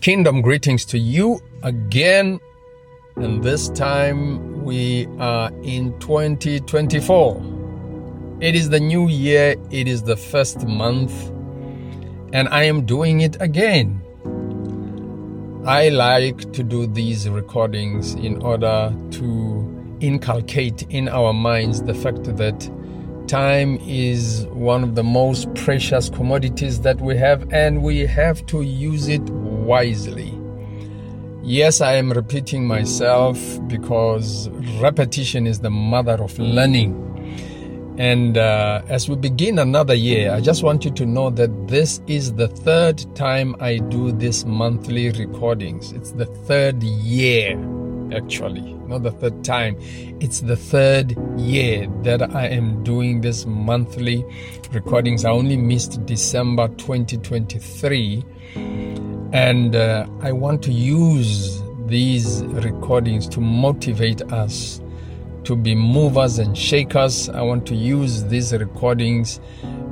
Kingdom greetings to you again. And this time we are in 2024. It is the new year, it is the first month, and I am doing it again. I like to do these recordings in order to inculcate in our minds the fact that time is one of the most precious commodities that we have, and we have to use it wisely. Yes, I am repeating myself because repetition is the mother of learning. And uh, as we begin another year, I just want you to know that this is the third time I do these monthly recordings. It's the third year, actually, not the third time. It's the third year that I am doing this monthly recordings. I only missed December 2023 and uh, I want to use these recordings to motivate us to be movers and shakers. I want to use these recordings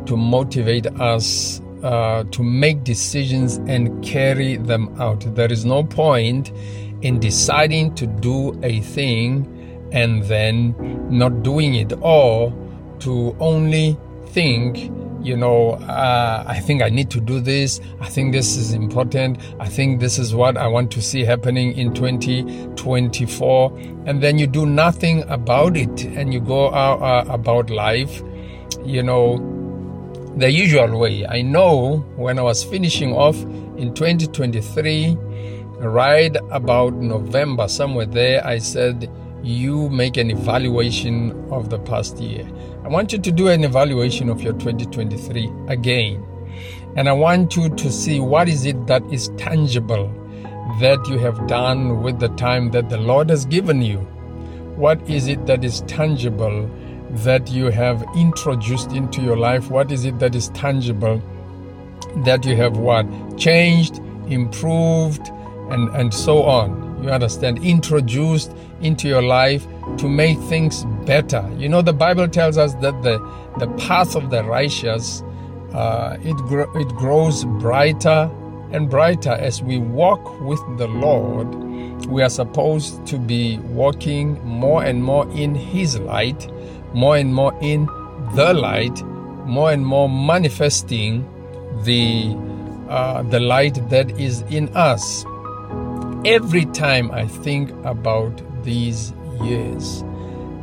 to motivate us uh, to make decisions and carry them out. There is no point in deciding to do a thing and then not doing it, or to only think you know, uh, I think I need to do this. I think this is important. I think this is what I want to see happening in 2024. And then you do nothing about it and you go out, uh, about life, you know, the usual way. I know when I was finishing off in 2023, right about November, somewhere there, I said, you make an evaluation of the past year. I want you to do an evaluation of your 2023 again. And I want you to see what is it that is tangible that you have done with the time that the Lord has given you. What is it that is tangible that you have introduced into your life? What is it that is tangible that you have what? Changed, improved, and, and so on you understand, introduced into your life to make things better. You know, the Bible tells us that the, the path of the righteous, uh, it, gro- it grows brighter and brighter as we walk with the Lord. We are supposed to be walking more and more in His light, more and more in the light, more and more manifesting the uh, the light that is in us every time I think about these years,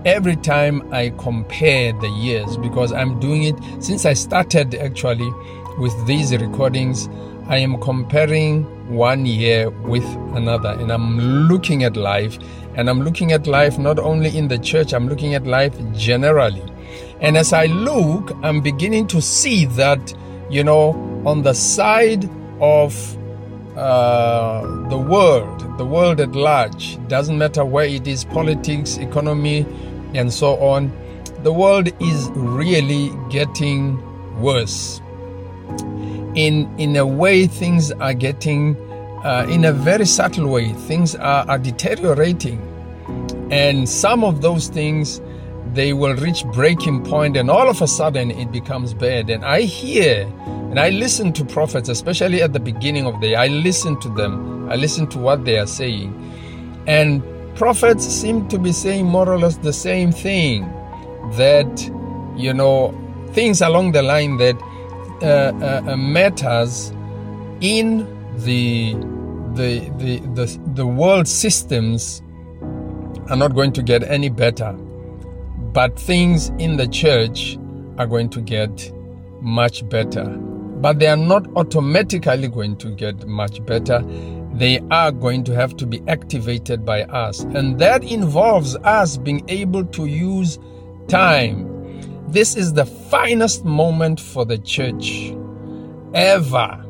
every time I compare the years, because I'm doing it since I started actually with these recordings, I am comparing one year with another and I'm looking at life and I'm looking at life not only in the church, I'm looking at life generally. And as I look, I'm beginning to see that, you know, on the side of uh, the world, the world at large, doesn't matter where it is politics, economy, and so on, the world is really getting worse. In, in a way, things are getting, uh, in a very subtle way, things are, are deteriorating. And some of those things, they will reach breaking point and all of a sudden it becomes bad. And I hear and I listen to prophets, especially at the beginning of the year. I listen to them. I listen to what they are saying. And prophets seem to be saying more or less the same thing that, you know, things along the line that uh, uh, uh matters in the, the, the, the, the world systems are not going to get any better. But things in the church are going to get much better but they are not automatically going to get much better. They are going to have to be activated by us. And that involves us being able to use time. This is the finest moment for the church ever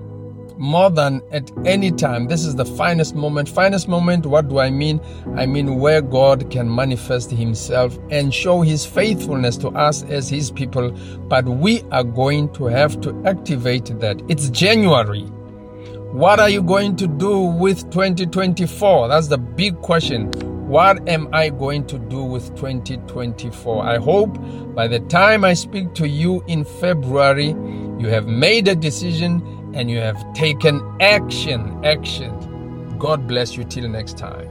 more than at any time. This is the finest moment. Finest moment, what do I mean? I mean where God can manifest Himself and show His faithfulness to us as His people. But we are going to have to activate that. It's January. What are you going to do with 2024? That's the big question. What am I going to do with 2024? I hope by the time I speak to you in February, you have made a decision and you have taken action. Action. God bless you till next time.